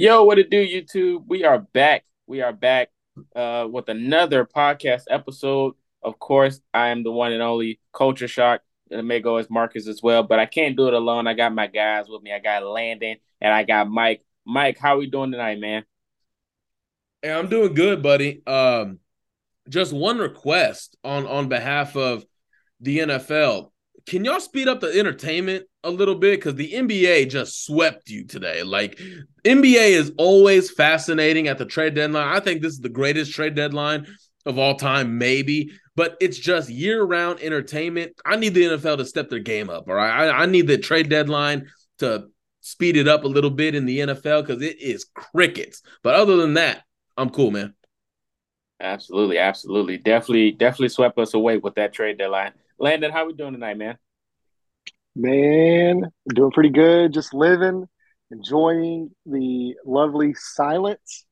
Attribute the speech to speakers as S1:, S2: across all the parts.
S1: Yo, what it do, YouTube? We are back. We are back uh, with another podcast episode. Of course, I am the one and only Culture Shock. And may go as Marcus as well, but I can't do it alone. I got my guys with me. I got Landon and I got Mike. Mike, how are we doing tonight, man?
S2: Hey, I'm doing good, buddy. Um, just one request on on behalf of the NFL. Can y'all speed up the entertainment a little bit? Because the NBA just swept you today. Like NBA is always fascinating at the trade deadline. I think this is the greatest trade deadline of all time, maybe. But it's just year-round entertainment. I need the NFL to step their game up. All right. I, I need the trade deadline to speed it up a little bit in the NFL because it is crickets. But other than that, I'm cool, man.
S1: Absolutely, absolutely. Definitely, definitely swept us away with that trade deadline. Landon, how we doing tonight, man?
S3: Man, doing pretty good. Just living, enjoying the lovely silence.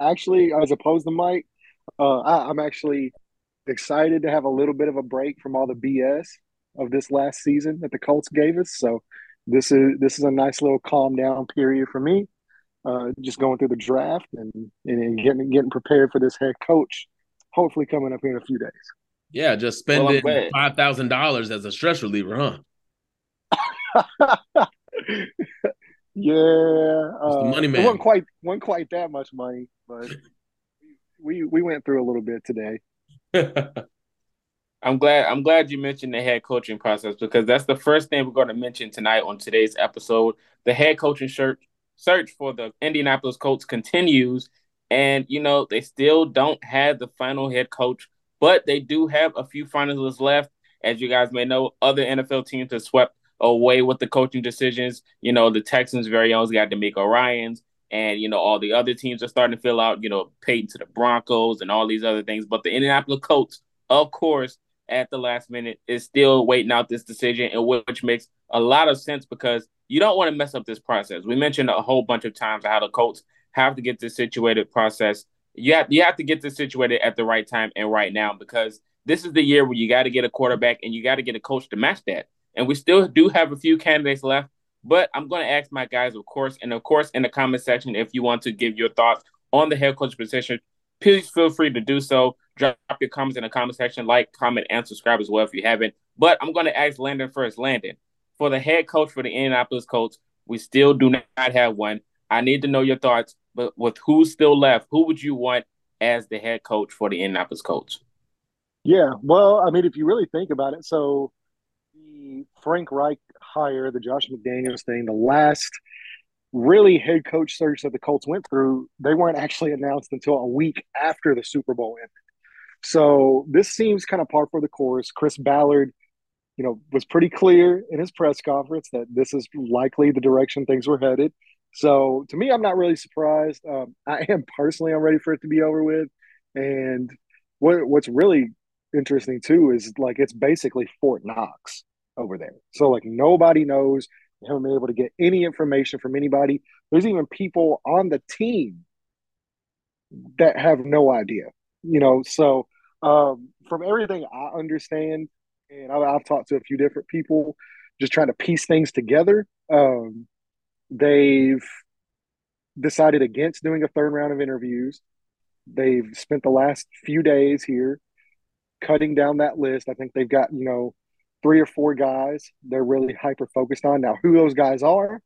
S3: Actually, as opposed to Mike, uh, I, I'm actually excited to have a little bit of a break from all the BS of this last season that the Colts gave us. So this is this is a nice little calm down period for me. Uh, just going through the draft and, and getting getting prepared for this head coach. Hopefully, coming up here in a few days.
S2: Yeah, just spending well, five thousand dollars as a stress reliever, huh?
S3: yeah, uh, money man. It wasn't quite wasn't quite that much money, but we we went through a little bit today.
S1: I'm glad I'm glad you mentioned the head coaching process because that's the first thing we're going to mention tonight on today's episode. The head coaching search search for the Indianapolis Colts continues, and you know they still don't have the final head coach, but they do have a few finalists left. As you guys may know, other NFL teams have swept away with the coaching decisions. You know, the Texans very own got DeMeco Ryans, and you know all the other teams are starting to fill out. You know, Payton to the Broncos and all these other things. But the Indianapolis Colts, of course, at the last minute, is still waiting out this decision, and which makes a lot of sense because you don't want to mess up this process. We mentioned a whole bunch of times how the Colts have to get this situated process. You have you have to get this situated at the right time and right now because this is the year where you got to get a quarterback and you got to get a coach to match that. And we still do have a few candidates left, but I'm going to ask my guys, of course, and of course, in the comment section, if you want to give your thoughts on the head coach position, please feel free to do so. Drop your comments in the comment section, like, comment, and subscribe as well if you haven't. But I'm going to ask Landon first. Landon, for the head coach for the Indianapolis Colts, we still do not have one. I need to know your thoughts, but with who's still left, who would you want as the head coach for the Indianapolis Colts?
S3: Yeah, well, I mean, if you really think about it, so the Frank Reich hire, the Josh McDaniels thing, the last really head coach search that the Colts went through, they weren't actually announced until a week after the Super Bowl ended. So this seems kind of par for the course. Chris Ballard, you know, was pretty clear in his press conference that this is likely the direction things were headed. So to me, I'm not really surprised. Um, I am personally, I'm ready for it to be over with. And what what's really interesting too is like it's basically Fort Knox over there. So like nobody knows. You haven't been able to get any information from anybody. There's even people on the team that have no idea. You know, so um, from everything I understand, and I've, I've, talked to a few different people, just trying to piece things together. Um, they've decided against doing a third round of interviews. They've spent the last few days here cutting down that list. I think they've got you know three or four guys they're really hyper focused on. Now, who those guys are,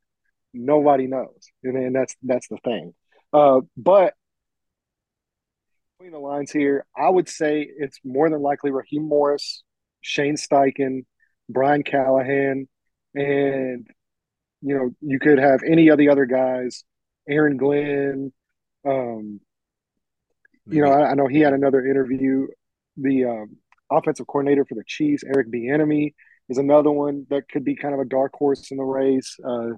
S3: nobody knows, and, and that's that's the thing. Uh, but between the lines here, I would say it's more than likely Raheem Morris, Shane Steichen, Brian Callahan, and you know you could have any of the other guys, Aaron Glenn. Um, you know, I, I, know he had another interview. The um, offensive coordinator for the Chiefs, Eric Bieniemy, is another one that could be kind of a dark horse in the race. Uh,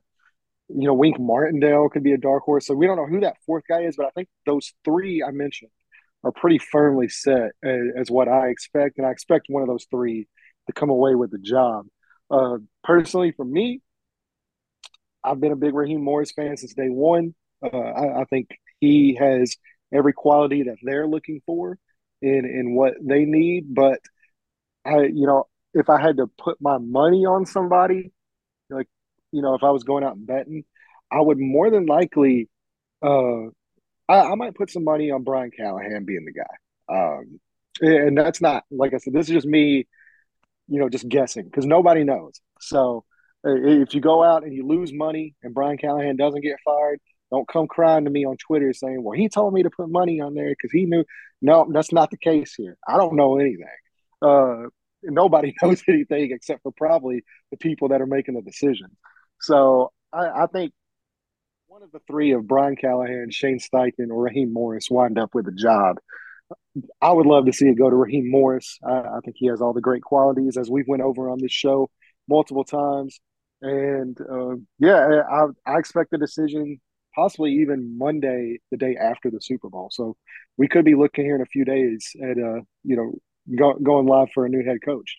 S3: you know, Wink Martindale could be a dark horse. So we don't know who that fourth guy is, but I think those three I mentioned are pretty firmly set as, as what I expect, and I expect one of those three to come away with the job. Uh, personally, for me, I've been a big Raheem Morris fan since day one. Uh, I, I, think he has every quality that they're looking for in in what they need. But I, you know, if I had to put my money on somebody, like you know, if I was going out and betting, I would more than likely, uh, I, I might put some money on Brian Callahan being the guy. Um, and that's not like I said. This is just me, you know, just guessing because nobody knows. So if you go out and you lose money and Brian Callahan doesn't get fired, don't come crying to me on Twitter saying, "Well, he told me to put money on there because he knew." No, that's not the case here. I don't know anything. Uh, nobody knows anything except for probably the people that are making the decision. So I, I think one of the three of Brian Callahan, Shane Steichen, or Raheem Morris wind up with a job. I would love to see it go to Raheem Morris. I, I think he has all the great qualities as we've went over on this show multiple times. And uh, yeah, I, I expect the decision possibly even Monday, the day after the Super Bowl. So we could be looking here in a few days at uh, you know go, going live for a new head coach.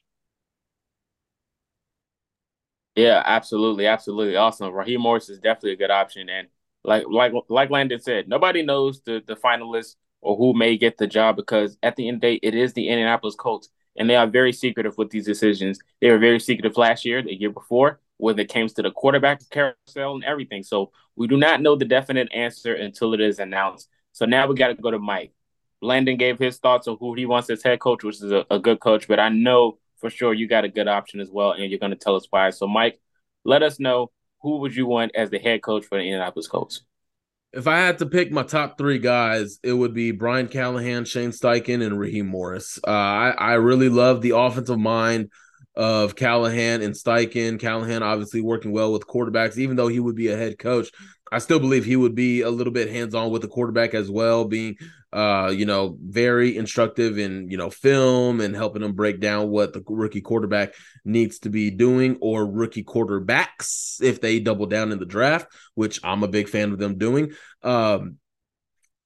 S1: Yeah, absolutely, absolutely awesome. Raheem Morris is definitely a good option, and like like like Landon said, nobody knows the the finalists or who may get the job because at the end of the day, it is the Indianapolis Colts, and they are very secretive with these decisions. They were very secretive last year, the year before, when it came to the quarterback carousel and everything. So we do not know the definite answer until it is announced. So now we got to go to Mike. Landon gave his thoughts on who he wants as head coach, which is a, a good coach, but I know for sure you got a good option as well, and you're going to tell us why. So, Mike, let us know who would you want as the head coach for the Indianapolis Colts.
S2: If I had to pick my top three guys, it would be Brian Callahan, Shane Steichen, and Raheem Morris. Uh, I, I really love the offensive mind of Callahan and Steichen. Callahan obviously working well with quarterbacks, even though he would be a head coach. I still believe he would be a little bit hands on with the quarterback as well, being, uh, you know, very instructive in, you know, film and helping them break down what the rookie quarterback needs to be doing or rookie quarterbacks if they double down in the draft, which I'm a big fan of them doing. Um,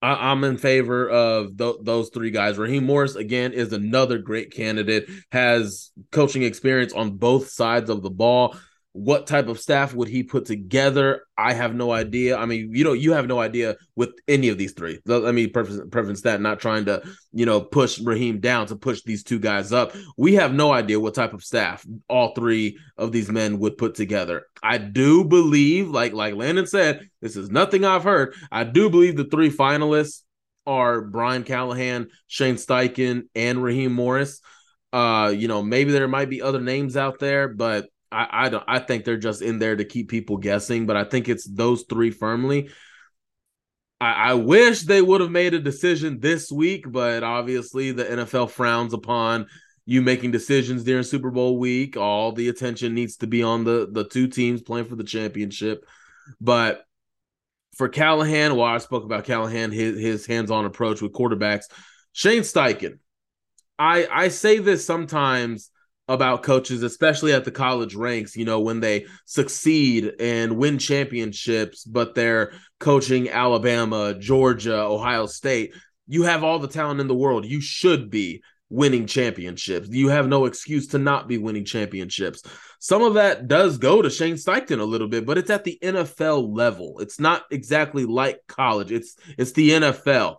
S2: I, am in favor of th- those three guys. Raheem Morris again is another great candidate. Has coaching experience on both sides of the ball. What type of staff would he put together? I have no idea. I mean, you know, you have no idea with any of these three. Let me preface, preface that, not trying to, you know, push Raheem down to push these two guys up. We have no idea what type of staff all three of these men would put together. I do believe, like like Landon said, this is nothing I've heard. I do believe the three finalists are Brian Callahan, Shane Steichen, and Raheem Morris. Uh, you know, maybe there might be other names out there, but I, I don't I think they're just in there to keep people guessing, but I think it's those three firmly. I, I wish they would have made a decision this week, but obviously the NFL frowns upon you making decisions during Super Bowl week. All the attention needs to be on the the two teams playing for the championship. But for Callahan, well, I spoke about Callahan, his his hands-on approach with quarterbacks. Shane Steichen. I I say this sometimes about coaches, especially at the college ranks, you know, when they succeed and win championships, but they're coaching Alabama, Georgia, Ohio State. You have all the talent in the world. You should be winning championships. You have no excuse to not be winning championships. Some of that does go to Shane Steichen a little bit, but it's at the NFL level. It's not exactly like college. It's it's the NFL.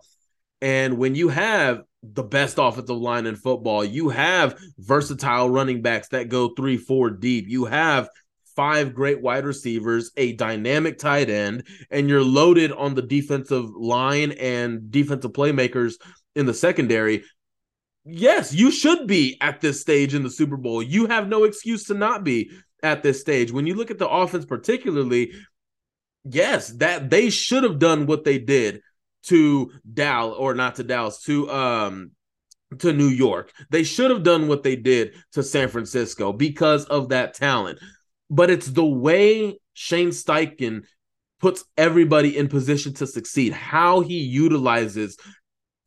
S2: And when you have the best offensive line in football. You have versatile running backs that go three, four deep. You have five great wide receivers, a dynamic tight end, and you're loaded on the defensive line and defensive playmakers in the secondary. Yes, you should be at this stage in the Super Bowl. You have no excuse to not be at this stage. When you look at the offense, particularly, yes, that they should have done what they did to Dallas or not to Dallas to um to New York. They should have done what they did to San Francisco because of that talent. But it's the way Shane Steichen puts everybody in position to succeed, how he utilizes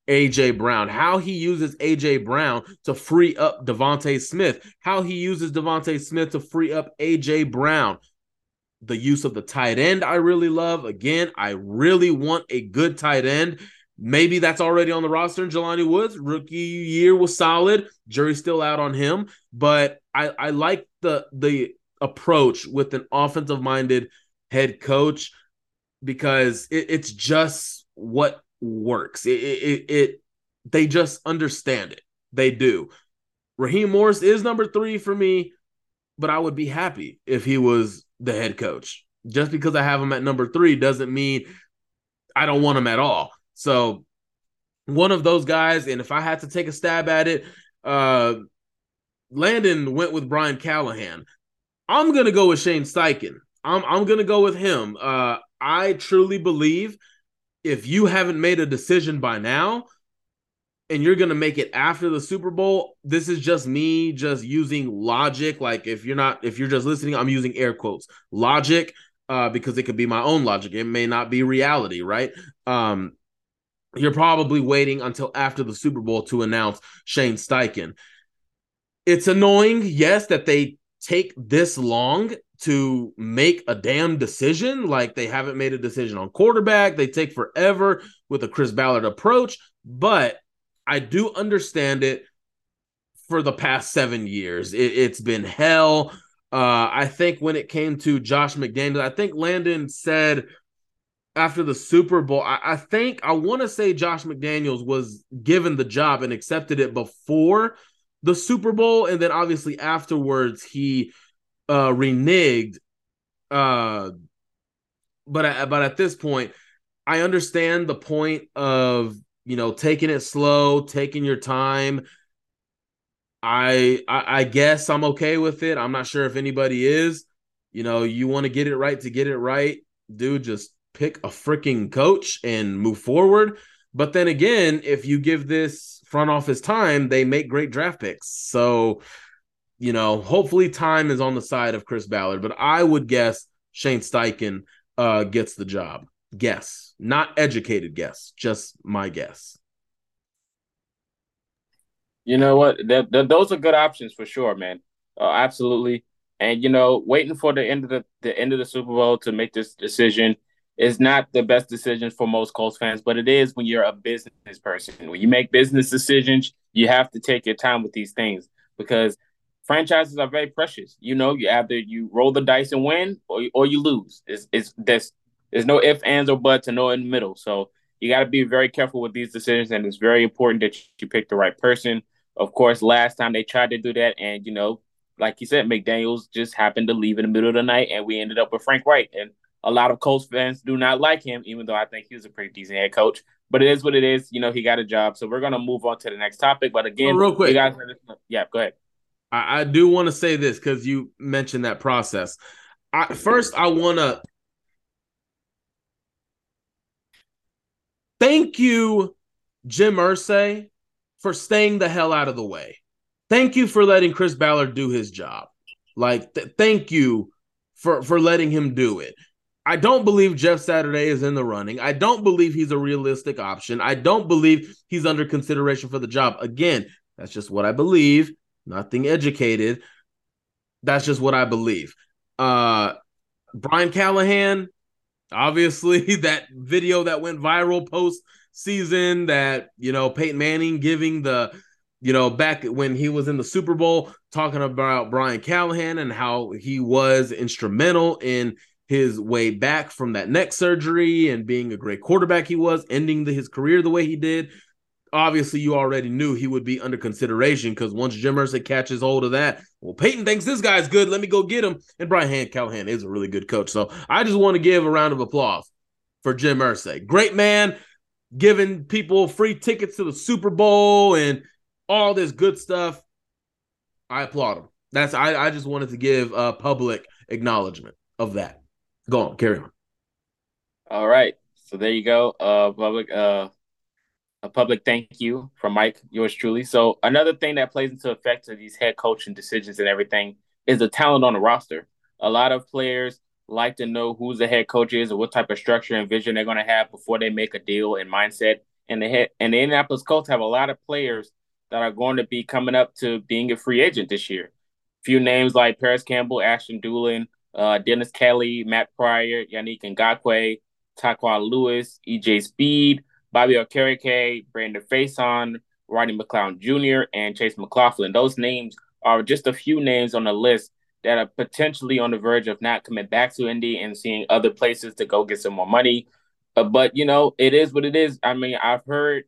S2: AJ Brown, how he uses AJ Brown to free up DeVonta Smith, how he uses DeVonta Smith to free up AJ Brown. The use of the tight end, I really love. Again, I really want a good tight end. Maybe that's already on the roster. And Jelani Woods, rookie year was solid. Jury's still out on him, but I, I like the the approach with an offensive minded head coach because it, it's just what works. It, it, it they just understand it. They do. Raheem Morris is number three for me, but I would be happy if he was the head coach. Just because I have him at number three doesn't mean I don't want him at all. So one of those guys, and if I had to take a stab at it, uh Landon went with Brian Callahan. I'm gonna go with Shane Steichen. I'm I'm gonna go with him. Uh I truly believe if you haven't made a decision by now, and you're going to make it after the Super Bowl, this is just me just using logic. Like if you're not, if you're just listening, I'm using air quotes logic uh, because it could be my own logic. It may not be reality, right? Um, you're probably waiting until after the Super Bowl to announce Shane Steichen. It's annoying, yes, that they take this long to make a damn decision. Like they haven't made a decision on quarterback. They take forever with a Chris Ballard approach, but I do understand it for the past seven years. It, has been hell. Uh, I think when it came to Josh McDaniels, I think Landon said after the Super Bowl, I, I think I want to say Josh McDaniels was given the job and accepted it before the Super Bowl, and then obviously afterwards he uh, reneged. Uh, but but at this point, I understand the point of you know, taking it slow, taking your time. I, I, I guess I'm okay with it. I'm not sure if anybody is. You know, you want to get it right to get it right, dude. Just pick a freaking coach and move forward. But then again, if you give this front office time, they make great draft picks. So, you know, hopefully time is on the side of Chris Ballard. But I would guess Shane Steichen uh, gets the job guess, not educated guess, just my guess.
S1: You know what? Th- th- those are good options for sure, man. Uh, absolutely. And you know, waiting for the end of the, the end of the Super Bowl to make this decision is not the best decision for most Colts fans, but it is when you're a business person. When you make business decisions, you have to take your time with these things because franchises are very precious. You know, you either you roll the dice and win, or or you lose. It's it's that's there's no ifs, ands, or buts, and no in the middle. So you got to be very careful with these decisions, and it's very important that you pick the right person. Of course, last time they tried to do that, and you know, like you said, McDaniels just happened to leave in the middle of the night, and we ended up with Frank Reich. And a lot of Colts fans do not like him, even though I think he was a pretty decent head coach. But it is what it is. You know, he got a job. So we're gonna move on to the next topic. But again,
S2: oh, real quick,
S1: guys, yeah, go ahead.
S2: I, I do want to say this because you mentioned that process. I, first, I want to Thank you, Jim Irsay, for staying the hell out of the way. Thank you for letting Chris Ballard do his job. Like, th- thank you for for letting him do it. I don't believe Jeff Saturday is in the running. I don't believe he's a realistic option. I don't believe he's under consideration for the job. Again, that's just what I believe. Nothing educated. That's just what I believe. Uh Brian Callahan, obviously that video that went viral post season that you know Peyton Manning giving the you know back when he was in the Super Bowl talking about Brian Callahan and how he was instrumental in his way back from that neck surgery and being a great quarterback he was ending the, his career the way he did. Obviously you already knew he would be under consideration because once Jim Irsay catches hold of that, well, Peyton thinks this guy's good. Let me go get him. And Brian Callahan is a really good coach. So I just want to give a round of applause for Jim Irsay. Great man, giving people free tickets to the Super Bowl and all this good stuff. I applaud him. That's I, I just wanted to give a public acknowledgement of that. Go on, carry on.
S1: All right. So there you go. Uh public uh a public thank you from Mike, yours truly. So another thing that plays into effect of these head coaching decisions and everything is the talent on the roster. A lot of players like to know who the head coach is or what type of structure and vision they're going to have before they make a deal and mindset. And the head and the Indianapolis Colts have a lot of players that are going to be coming up to being a free agent this year. A few names like Parris Campbell, Ashton Dulin, uh, Dennis Kelly, Matt Pryor, Yannick Ngakoue, Tyquan Lewis, EJ Speed, Bobby Okereke, Brandon Facyson, Rodney McLeod Jr., and Chase McLaughlin. Those names are just a few names on the list that are potentially on the verge of not coming back to Indy and seeing other places to go get some more money. Uh, but you know, it is what it is. I mean, I've heard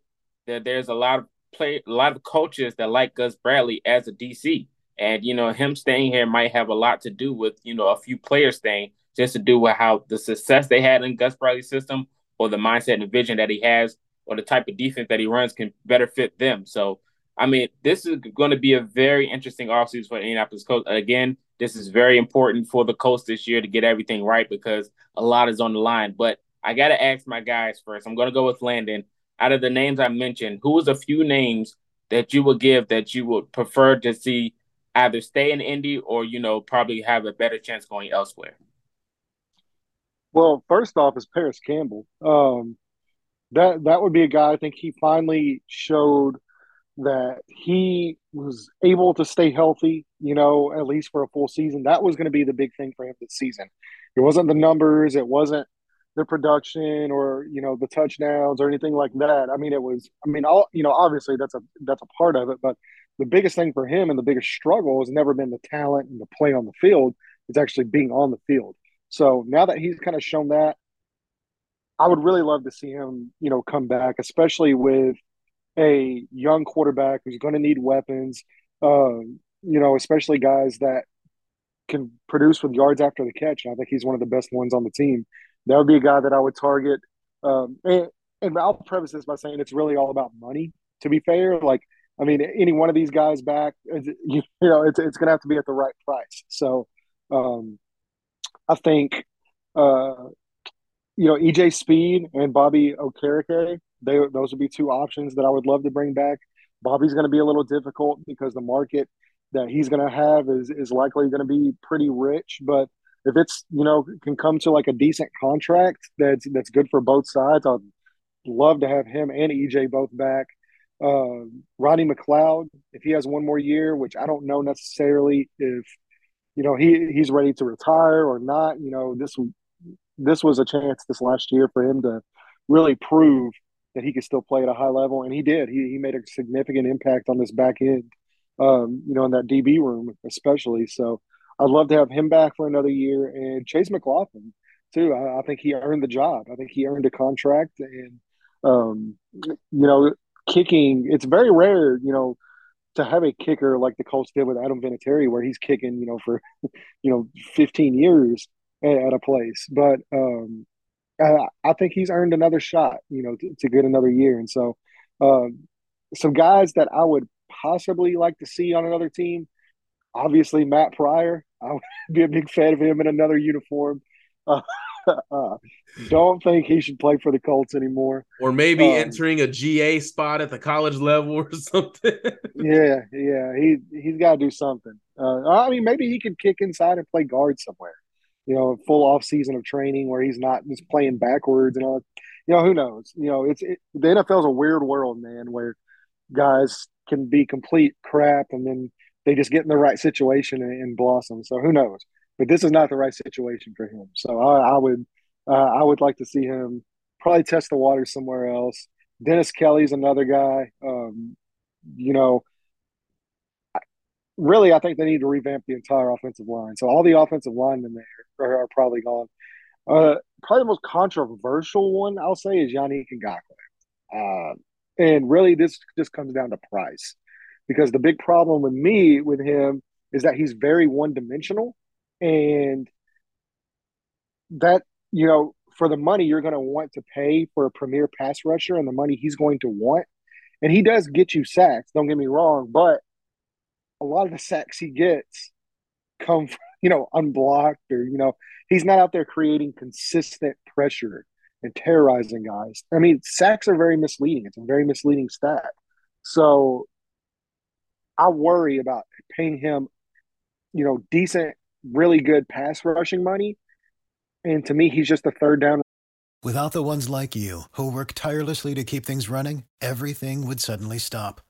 S1: that there's a lot of play, a lot of coaches that like Gus Bradley as a DC, and you know, him staying here might have a lot to do with you know a few players staying, just to do with how the success they had in Gus Bradley's system, or the mindset and vision that he has, or the type of defense that he runs can better fit them. So, I mean, this is going to be a very interesting offseason for Indianapolis Colts. Again, this is very important for the Colts this year to get everything right because a lot is on the line. But I got to ask my guys first. I'm going to go with Landon. Out of the names I mentioned, who was a few names that you would give that you would prefer to see either stay in Indy or, you know, probably have a better chance going elsewhere?
S3: Well, first off is Parris Campbell. Um, that that would be a guy I think he finally showed that he was able to stay healthy, you know, at least for a full season. That was going to be the big thing for him this season. It wasn't the numbers, it wasn't the production or, you know, the touchdowns or anything like that. I mean, it was I mean, all you know, obviously that's a that's a part of it, but the biggest thing for him and the biggest struggle has never been the talent and the play on the field. It's actually being on the field. So now that he's kind of shown that, I would really love to see him, you know, come back, especially with a young quarterback who's going to need weapons. Um, you know, especially guys that can produce with yards after the catch. And I think he's one of the best ones on the team. That would be a guy that I would target. Um, and, and I'll preface this by saying it's really all about money. To be fair, like I mean, any one of these guys back, you know, it's it's going to have to be at the right price. So, um, I think, uh, you know, EJ Speed and Bobby Okereke they those would be two options that I would love to bring back. Bobby's going to be a little difficult because the market that he's going to have is is likely going to be pretty rich. But if it's you know can come to like a decent contract that's that's good for both sides, I'd love to have him and EJ both back. Uh, Rodney McLeod, if he has one more year, which I don't know necessarily if you know he he's ready to retire or not. You know this this was a chance this last year for him to really prove that he could still play at a high level, and he did. He he made a significant impact on this back end, um, you know, in that DB room especially. So I'd love to have him back for another year, and Chase McLaughlin too. I, I think he earned the job. I think he earned a contract, and um, you know, kicking. It's very rare, you know, to have a kicker like the Colts did with Adam Vinatieri, where he's kicking, you know, for you know, 15 years at, a place. But um, uh, I think he's earned another shot, you know, to, to get another year. And so, um, some guys that I would possibly like to see on another team, obviously Matt Pryor. I would be a big fan of him in another uniform. Uh, don't think he should play for the Colts anymore.
S2: Or maybe um, entering a GA spot at the college level or something.
S3: yeah, yeah, he he's got to do something. Uh, I mean, maybe he could kick inside and play guard somewhere you know, full off season of training where he's not just playing backwards and all. That. You know, who knows? You know, it's it, the NFL is a weird world, man, where guys can be complete crap and then they just get in the right situation and, and blossom. So who knows? But this is not the right situation for him. So I, I would, uh, I would like to see him probably test the water somewhere else. Dennis Kelly's another guy. Um, you know, really, I think they need to revamp the entire offensive line. So all the offensive linemen there are, are probably gone. Uh, probably the most controversial one I'll say is Yannick Ngakoue. Uh, and really, this just comes down to price, because the big problem with me with him is that he's very one dimensional, and that you know for the money you're going to want to pay for a premier pass rusher and the money he's going to want, and he does get you sacks. Don't get me wrong, but a lot of the sacks he gets come from, you know, unblocked or, you know, he's not out there creating consistent pressure and terrorizing guys. I mean, sacks are very misleading. It's a very misleading stat. So I worry about paying him, you know, decent, really good pass rushing money. And to me, he's just a third down.
S4: Without the ones like you who work tirelessly to keep things running, everything would suddenly stop.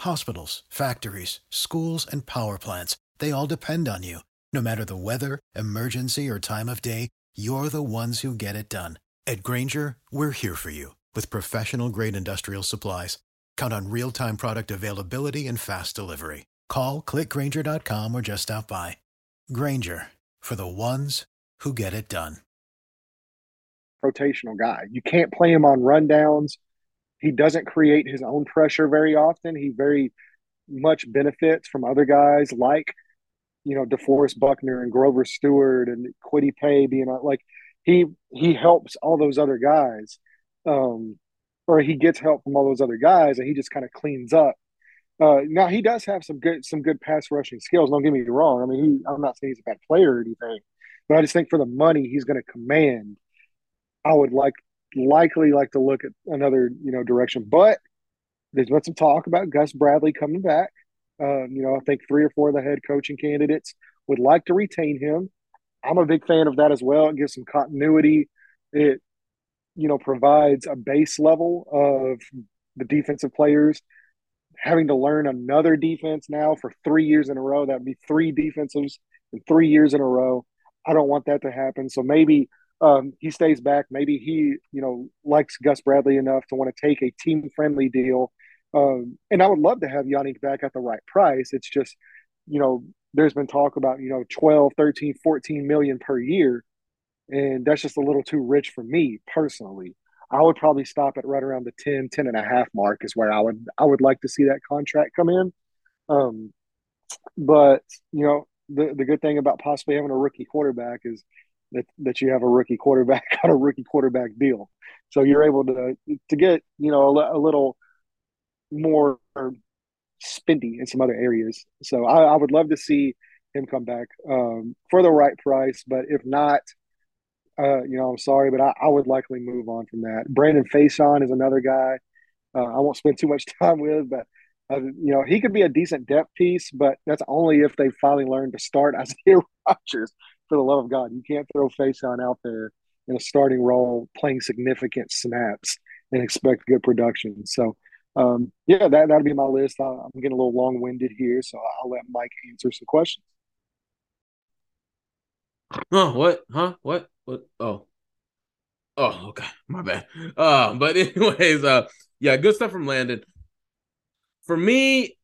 S4: Hospitals, factories, schools, and power plants, they all depend on you. No matter the weather, emergency, or time of day, you're the ones who get it done. At Grainger, we're here for you with professional grade industrial supplies. Count on real time product availability and fast delivery. Call clickgrainger.com or just stop by. Grainger for the ones who get it done.
S3: rotational guy. You can't play him on rundowns. He doesn't create his own pressure very often. He very much benefits from other guys like, you know, DeForest Buckner and Grover Stewart and Kwity Paye being on like he he helps all those other guys. Um, or he gets help from all those other guys and he just kind of cleans up. Uh, now he does have some good some good pass rushing skills. Don't get me wrong. I mean, he, I'm not saying he's a bad player or anything, but I just think for the money he's going to command, I would like likely like to look at another you know direction. But there's been some talk about Gus Bradley coming back. Um, you know, I think three or four of the head coaching candidates would like to retain him. I'm a big fan of that as well. It gives some continuity. It you know provides a base level of the defensive players having to learn another defense now for three years in a row. That'd be three defensives in three years in a row. I don't want that to happen. So maybe um, he stays back. Maybe he, you know, likes Gus Bradley enough to want to take a team friendly deal. Um, and I would love to have Yannick back at the right price. It's just, you know, there's been talk about, you know, 12, 13, 14 million per year. And that's just a little too rich for me personally. I would probably stop at right around the 10, 10 and a half mark is where I would I would like to see that contract come in. Um, but you know, the the good thing about possibly having a rookie quarterback is that that you have a rookie quarterback on a rookie quarterback deal. So you're able to to get, you know, a, a little more spendy in some other areas. So I, I would love to see him come back um, for the right price, but if not, uh, you know, I'm sorry, but I, I, would likely move on from that. Brandon Facyson is another guy uh, I won't spend too much time with, but uh, you know, he could be a decent depth piece, but that's only if they finally learn to start Isaiah Rodgers. For the love of God, you can't throw Facyson out there in a starting role, playing significant snaps, and expect good production. So, um, yeah, that that'd be my list. I, I'm getting a little long winded here, so I'll let Mike answer some questions.
S2: Oh, what? Huh? What? What? Oh. Oh, okay. My bad. Uh, but anyways, uh, yeah, good stuff from Landon. For me,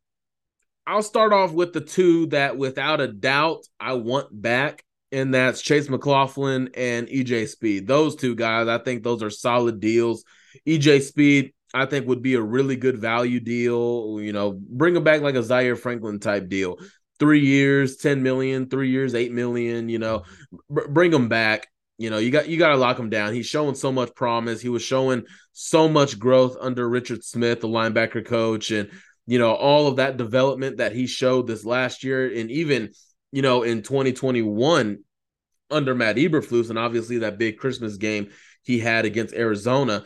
S2: I'll start off with the two that without a doubt I want back, and that's Chase McLaughlin and EJ Speed. Those two guys, I think those are solid deals. EJ Speed, I think would be a really good value deal. You know, bring him back like a Zaire Franklin type deal. Three years, 10 million, three years, 8 million, you know, b- bring him back you know, you got you got to lock him down. He's showing so much promise. He was showing so much growth under Richard Smith, the linebacker coach, and you know all of that development that he showed this last year, and even you know in 2021 under Matt Eberflus, and obviously that big Christmas game he had against Arizona.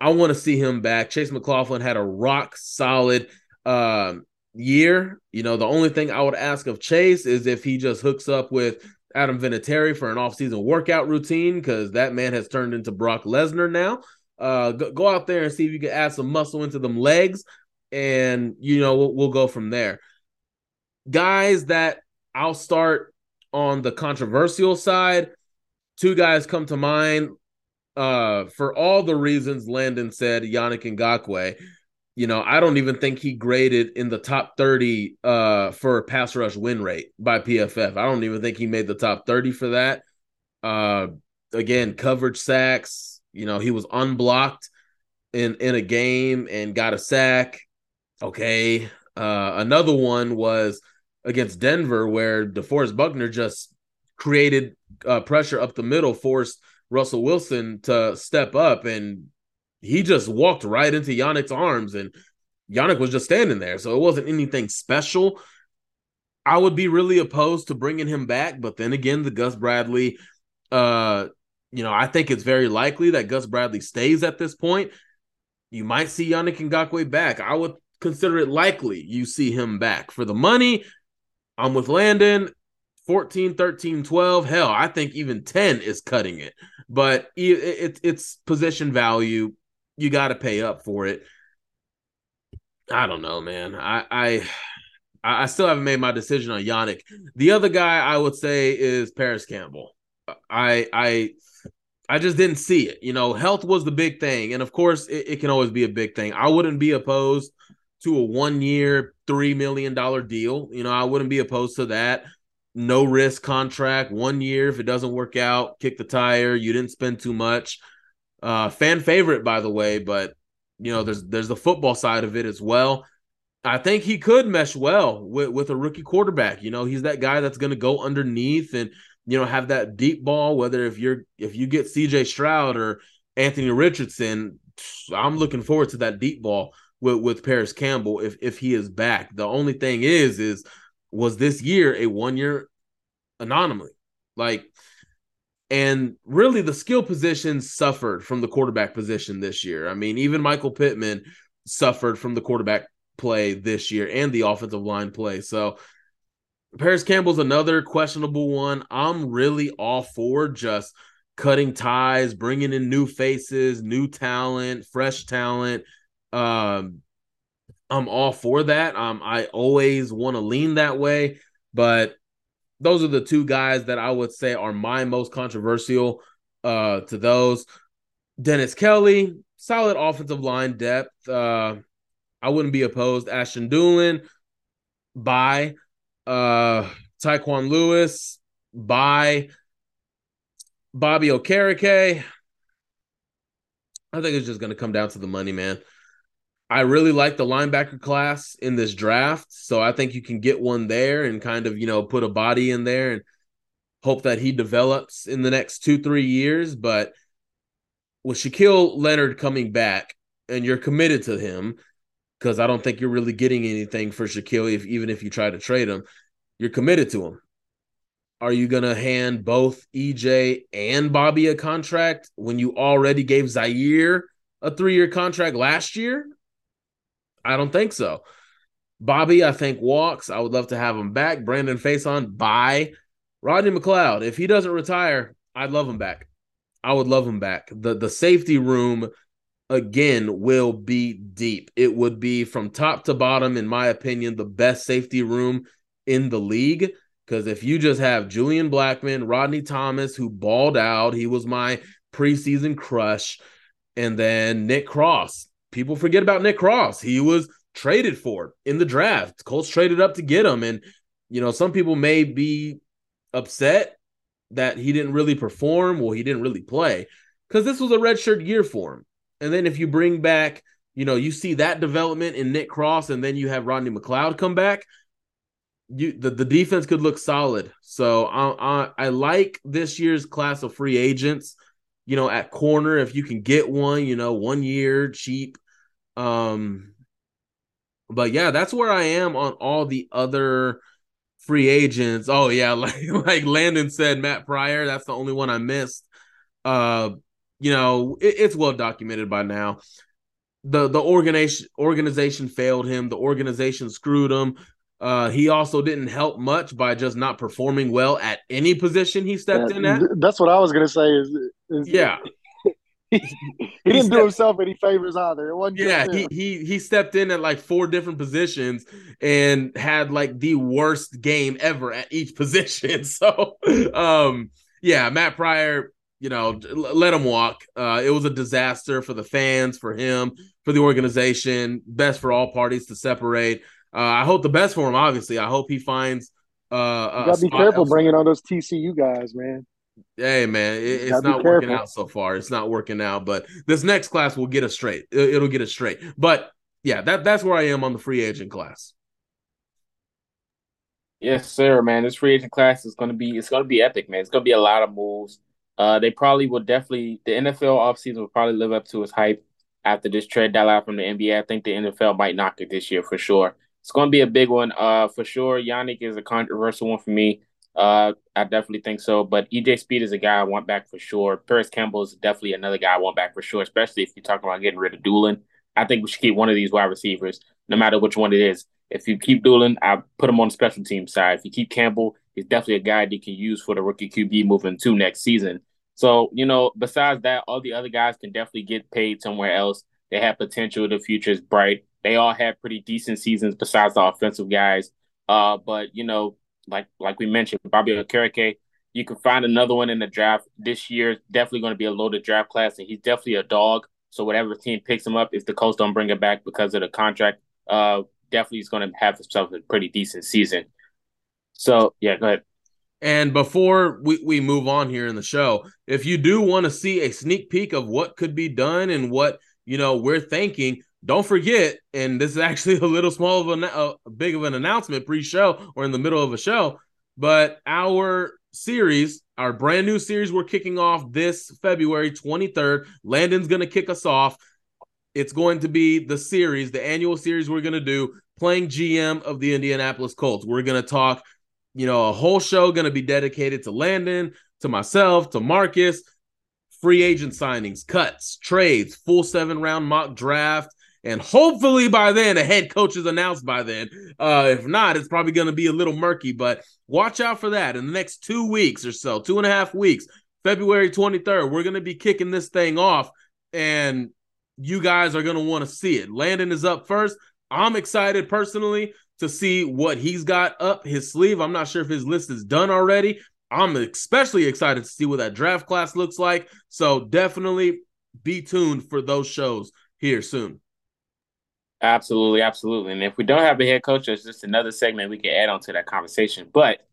S2: I want to see him back. Chase McLaughlin had a rock solid um, year. You know, the only thing I would ask of Chase is if he just hooks up with Adam Vinatieri for an offseason workout routine because that man has turned into Brock Lesnar now. Uh, go, go, out there and see if you can add some muscle into them legs, and you know we'll, we'll go from there. Guys that I'll start on the controversial side. Two guys come to mind uh, for all the reasons Landon said, Yannick Ngakoue you know, I don't even think he graded in the top 30 uh, for pass rush win rate by PFF. I don't even think he made the top 30 for that. Uh, again, coverage sacks, you know, he was unblocked in in a game and got a sack. Okay. Uh, another one was against Denver where DeForest Buckner just created uh, pressure up the middle, forced Russell Wilson to step up and he just walked right into Yannick's arms and Yannick was just standing there. So it wasn't anything special. I would be really opposed to bringing him back, but then again, the Gus Bradley, uh, you know, I think it's very likely that Gus Bradley stays at this point. You might see Yannick Ngakoue back. I would consider it likely you see him back for the money. I'm with Landon. 14, 13, 12. Hell, I think even 10 is cutting it. But it, it, it's position value you got to pay up for it. I don't know, man. I, I I, still haven't made my decision on Yannick. The other guy I would say is Parris Campbell. I I I just didn't see it. You know, health was the big thing. And of course, it, it can always be a big thing. I wouldn't be opposed to a one year, $3 million deal. You know, I wouldn't be opposed to that. No risk contract, one year. If it doesn't work out, kick the tire. You didn't spend too much. Uh, fan favorite, by the way, but you know, there's there's the football side of it as well. I think he could mesh well with, with a rookie quarterback. You know, he's that guy that's going to go underneath and you know, have that deep ball. Whether if you're if you get C.J. Stroud or Anthony Richardson, I'm looking forward to that deep ball with with Parris Campbell if if he is back. The only thing is is was this year a one year anomaly, like. And really, the skill positions suffered from the quarterback position this year. I mean, even Michael Pittman suffered from the quarterback play this year and the offensive line play. So Parris Campbell's another questionable one. I'm really all for just cutting ties, bringing in new faces, new talent, fresh talent. Um, I'm all for that. Um, I always want to lean that way, but those are the two guys that I would say are my most controversial. Uh, to those, Dennis Kelly, solid offensive line depth. Uh, I wouldn't be opposed. Ashton Dulin, by uh Tyquan Lewis by Bobby Okereke. I think it's just going to come down to the money, man. I really like the linebacker class in this draft, so I think you can get one there and kind of, you know, put a body in there and hope that he develops in the next 2-3 years, but with Shaquille Leonard coming back and you're committed to him, because I don't think you're really getting anything for Shaquille if even if you try to trade him. You're committed to him. Are you gonna hand both EJ and Bobby a contract when you already gave Zaire a three-year contract last year? I don't think so. Bobby, I think walks. I would love to have him back. Brandon Facyson bye. Rodney McLeod, if he doesn't retire, I'd love him back. I would love him back. The the safety room again will be deep. It would be from top to bottom, in my opinion, the best safety room in the league. Because if you just have Julian Blackmon, Rodney Thomas, who balled out, he was my preseason crush, and then Nick Cross. People forget about Nick Cross. He was traded for in the draft. Colts traded up to get him. And, you know, some people may be upset that he didn't really perform. Well, he didn't really play because this was a redshirt year for him. And then if you bring back, you know, you see that development in Nick Cross, and then you have Rodney McLeod come back. You the, the defense could look solid. So I, I I like this year's class of free agents. You know, at corner, if you can get one, you know, one year cheap. Um, but yeah, that's where I am on all the other free agents. Oh yeah, like like Landon said, Matt Pryor. That's the only one I missed. Uh, you know, it, it's well documented by now. The the organization organization failed him. The organization screwed him. Uh, he also didn't help much by just not performing well at any position he stepped in at.
S3: That's what I was gonna say. Is, is
S2: yeah.
S3: He, he didn't do himself any favors either. It wasn't
S2: yeah, he he he stepped in at like four different positions and had like the worst game ever at each position. So, um, yeah, Matt Pryor you know, let him walk. Uh, it was a disaster for the fans, for him, for the organization. Best for all parties to separate. Uh, I hope the best for him. Obviously, I hope he finds. Uh,
S3: you gotta be careful elsewhere. bringing on those TCU guys, man.
S2: Hey, man, it, it's not working out so far. It's not working out, but this next class will get us straight. It, it'll get us straight. But yeah, that that's where I am on the free agent class.
S1: Yes, sir, man. This free agent class is going to be it's going to be epic, man. It's going to be a lot of moves. Uh, they probably will definitely the NFL offseason will probably live up to its hype after this trade deadline from the NBA. I think the NFL might knock it this year for sure. It's going to be a big one uh, for sure. Yannick is a controversial one for me. Uh, I definitely think so. But EJ Speed is a guy I want back for sure. Parris Campbell is definitely another guy I want back for sure, especially if you're talking about getting rid of Dulin. I think we should keep one of these wide receivers, no matter which one it is. If you keep Dulin, I put him on the special team side. If you keep Campbell, he's definitely a guy that you can use for the rookie QB moving to next season. So, you know, besides that, all the other guys can definitely get paid somewhere else. They have potential. The future is bright. They all had pretty decent seasons besides the offensive guys. Uh, but you know, like like we mentioned, Bobby Okereke, you can find another one in the draft this year. Definitely going to be a loaded draft class, and he's definitely a dog. So whatever team picks him up, if the Colts don't bring him back because of the contract, uh, definitely he's going to have himself a pretty decent season. So yeah, go ahead.
S2: And before we, we move on here in the show, if you do want to see a sneak peek of what could be done and what you know we're thinking, don't forget. And this is actually a little small of a, a big of an announcement pre-show or in the middle of a show, but our series, our brand new series, we're kicking off this February 23rd. Landon's going to kick us off. It's going to be the series, the annual series we're going to do, playing GM of the Indianapolis Colts. We're going to talk you know, a whole show going to be dedicated to Landon, to myself, to Marcus, free agent signings, cuts, trades, full seven round mock draft. And hopefully by then, a head coach is announced by then. Uh, if not, it's probably going to be a little murky, but watch out for that in the next two weeks or so, two and a half weeks, February 23rd. We're going to be kicking this thing off, and you guys are going to want to see it. Landon is up first. I'm excited personally to see what he's got up his sleeve. I'm not sure if his list is done already. I'm especially excited to see what that draft class looks like. So definitely be tuned for those shows here soon.
S1: Absolutely, absolutely. And if we don't have a head coach, it's just another segment we can add on to that conversation. But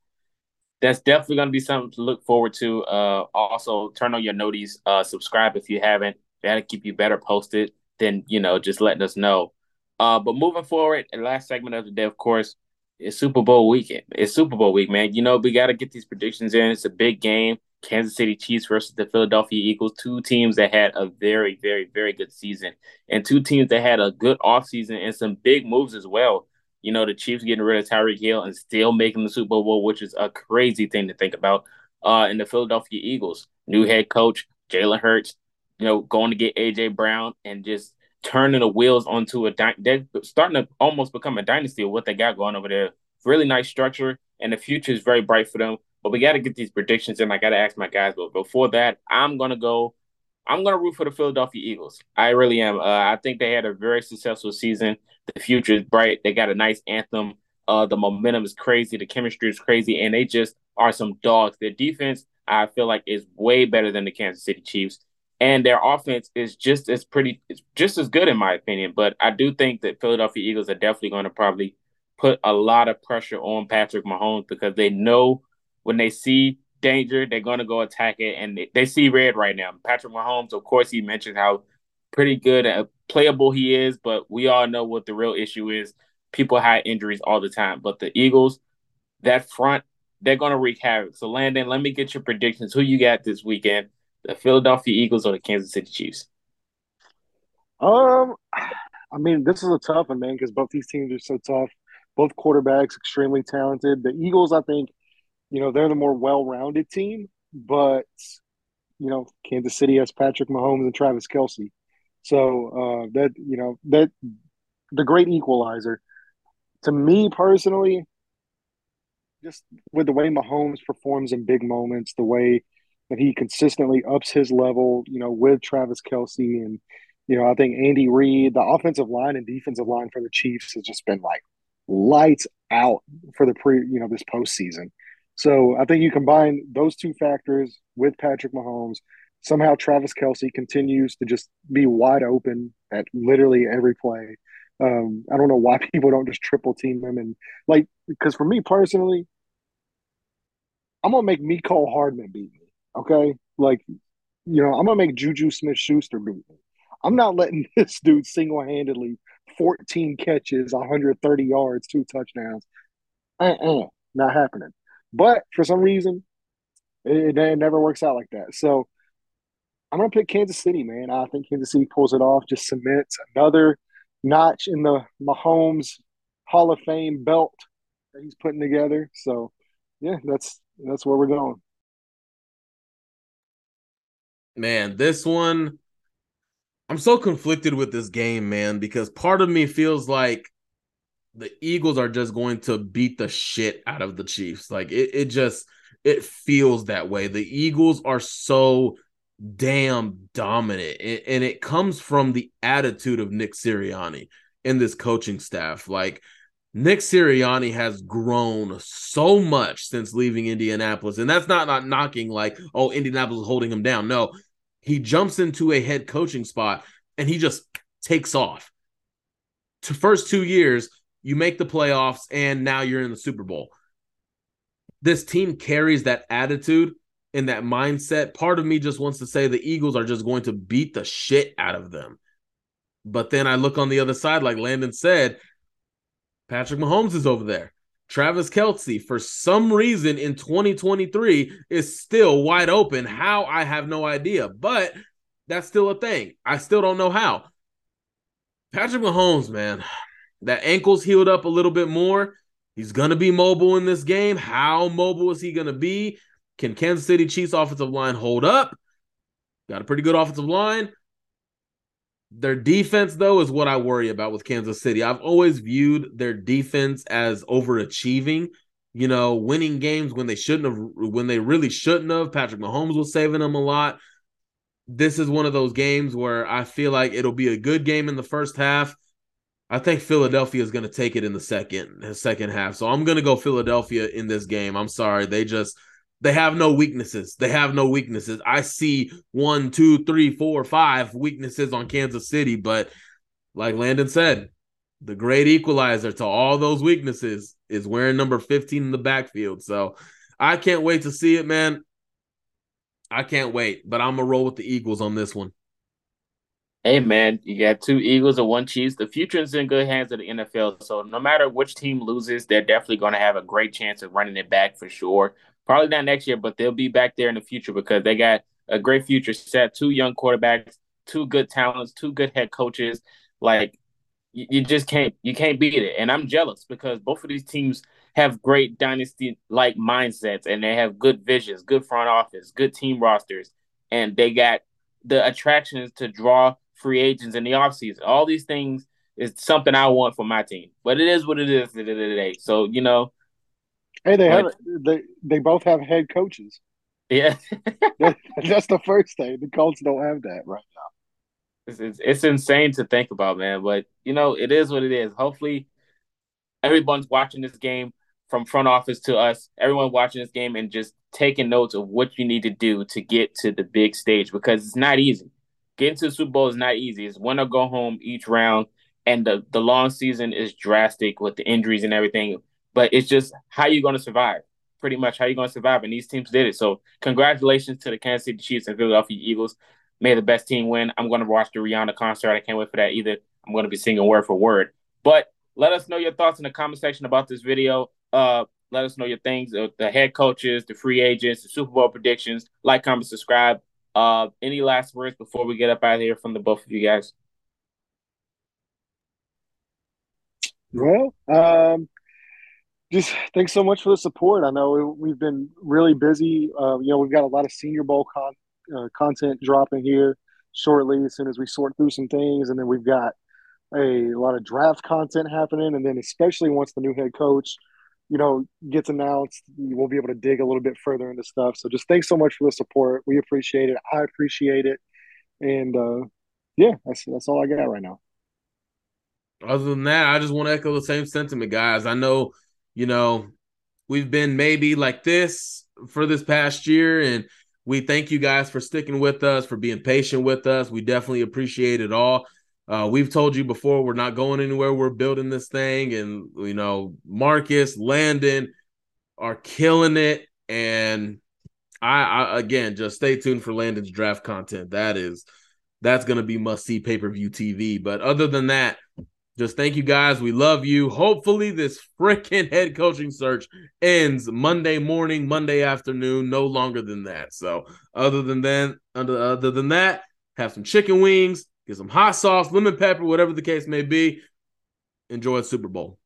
S1: that's definitely going to be something to look forward to. Uh, also, turn on your noties, uh, subscribe if you haven't. That'll keep you better posted than you know just letting us know uh, but moving forward, the last segment of the day, of course, is Super Bowl weekend. It's Super Bowl week, man. You know, we got to get these predictions in. It's a big game. Kansas City Chiefs versus the Philadelphia Eagles, two teams that had a very, very, very good season, and two teams that had a good offseason and some big moves as well. You know, the Chiefs getting rid of Tyreek Hill and still making the Super Bowl, which is a crazy thing to think about. Uh, and the Philadelphia Eagles, new head coach Jalen Hurts, you know, going to get AJ Brown and just turning the wheels onto a di- they're starting to almost become a dynasty of what they got going over there. Really nice structure, and the future is very bright for them. But we got to get these predictions in. I got to ask my guys. But before that, I'm gonna go. I'm gonna root for the Philadelphia Eagles. I really am. Uh, I think they had a very successful season. The future is bright. They got a nice anthem. Uh, the momentum is crazy. The chemistry is crazy, and they just are some dogs. Their defense, I feel like, is way better than the Kansas City Chiefs and their offense is just as pretty, just as good in my opinion. But I do think that Philadelphia Eagles are definitely going to probably put a lot of pressure on Patrick Mahomes because they know when they see danger, they're going to go attack it, and they, they see red right now. Patrick Mahomes, of course, he mentioned how pretty good and playable he is, but we all know what the real issue is. People have injuries all the time, but the Eagles, that front, they're going to wreak havoc. So, Landon, let me get your predictions. Who you got this weekend? the Philadelphia Eagles or the Kansas City Chiefs?
S3: Um, I mean, this is a tough one, man, because both these teams are so tough. Both quarterbacks extremely talented. The Eagles, I think, you know, they're the more well-rounded team, but you know, Kansas City has Patrick Mahomes and Travis Kelce. so uh, that you know that the great equalizer. To me personally, just with the way Mahomes performs in big moments, the way that he consistently ups his level, you know, with Travis Kelce and you know, I think Andy Reid, the offensive line and defensive line for the Chiefs has just been like lights out for the pre, you know, this postseason. So I think you combine those two factors with Patrick Mahomes. Somehow Travis Kelce continues to just be wide open at literally every play. Um, I don't know why people don't just triple team him and like because for me personally, I'm gonna make Mecole Hardman beat me. Okay, like you know, I'm gonna make Juju Smith Schuster beat me. I'm not letting this dude single handedly 14 catches, 130 yards, two touchdowns. Uh-uh, not happening. But for some reason, it, it, never works out like that. So I'm gonna pick Kansas City, man. I think Kansas City pulls it off, just cements another notch in the Mahomes Hall of Fame belt that he's putting together. So yeah, that's that's where we're going.
S2: Man, this one, I'm so conflicted with this game, man, because part of me feels like the Eagles are just going to beat the shit out of the Chiefs. Like it, it just it feels that way. The Eagles are so damn dominant, and it comes from the attitude of Nick Sirianni and this coaching staff. Like Nick Sirianni has grown so much since leaving Indianapolis. And that's not, not knocking like, oh, Indianapolis is holding him down. No, he jumps into a head coaching spot and he just takes off. To first two years, you make the playoffs and now you're in the Super Bowl. This team carries that attitude and that mindset. Part of me just wants to say the Eagles are just going to beat the shit out of them. But then I look on the other side, like Landon said, Patrick Mahomes is over there. Travis Kelce, for some reason in 2023, is still wide open. How? I have no idea. But that's still a thing. I still don't know how. Patrick Mahomes, man, that ankle's healed up a little bit more. He's going to be mobile in this game. How mobile is he going to be? Can Kansas City Chiefs offensive line hold up? Got a pretty good offensive line. Their defense, though, is what I worry about with Kansas City. I've always viewed their defense as overachieving, you know, winning games when they shouldn't have, when they really shouldn't have. Patrick Mahomes was saving them a lot. This is one of those games where I feel like it'll be a good game in the first half. I think Philadelphia is going to take it in the second second half. So I'm going to go Philadelphia in this game. I'm sorry, they just they have no weaknesses. They have no weaknesses. I see one, two, three, four, five weaknesses on Kansas City, but like Landon said, the great equalizer to all those weaknesses is wearing number 15 in the backfield. So I can't wait to see it, man. I can't wait, but I'm gonna roll with the Eagles on this one.
S1: Hey man, you got two Eagles and one Chiefs. The future is in good hands of the NFL. So no matter which team loses, they're definitely going to have a great chance of running it back for sure. Probably not next year, but they'll be back there in the future because they got a great future set. Two young quarterbacks, two good talents, two good head coaches. Like you, you just can't you can't beat it. And I'm jealous because both of these teams have great dynasty like mindsets and they have good visions, good front office, good team rosters, and they got the attractions to draw free agents in the offseason. All these things is something I want for my team. But it is what it is at the end of the day. So, you know,
S3: Hey, they have they they both have head coaches.
S1: Yeah,
S3: that's the first thing. The Colts don't have that right now.
S1: It's, it's, it's insane to think about, man. But you know, it is what it is. Hopefully, everyone's watching this game from front office to us. Everyone watching this game and just taking notes of what you need to do to get to the big stage because it's not easy. Getting to the Super Bowl is not easy. It's win or go home each round, and the the long season is drastic with the injuries and everything but it's just how you're going to survive. Pretty much how you're going to survive, and these teams did it. So congratulations to the Kansas City Chiefs and Philadelphia Eagles. May the best team win. I'm going to watch the Rihanna concert. I can't wait for that either. I'm going to be singing word for word. But let us know your thoughts in the comment section about this video. Uh, let us know your things, uh, the head coaches, the free agents, the Super Bowl predictions. Like, comment, subscribe. Uh, any last words before we get up out of here from the both of you guys?
S3: Well, um, just thanks so much for the support. I know we've been really busy. Uh, you know, we've got a lot of Senior Bowl con- uh, content dropping here shortly as soon as we sort through some things, and then we've got a lot of draft content happening, and then especially once the new head coach, you know, gets announced, we'll be able to dig a little bit further into stuff. So just thanks so much for the support. We appreciate it. I appreciate it, and uh, yeah, that's that's all I got right now.
S2: Other than that, I just want to echo the same sentiment, guys. I know you know, we've been maybe like this for this past year. And we thank you guys for sticking with us, for being patient with us. We definitely appreciate it all. Uh, we've told you before, we're not going anywhere. We're building this thing. And, you know, Marcus, Landon are killing it. And I, I again, just stay tuned for Landon's draft content. That is, that's going to be must see pay per view TV. But other than that, just thank you guys. We love you. Hopefully, this freaking head coaching search ends Monday morning, Monday afternoon, no longer than that. So, other than that, other than that, have some chicken wings, get some hot sauce, lemon pepper, whatever the case may be. Enjoy the Super Bowl.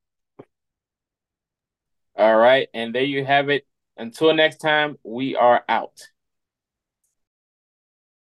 S1: All right, and there you have it. Until next time, we are out.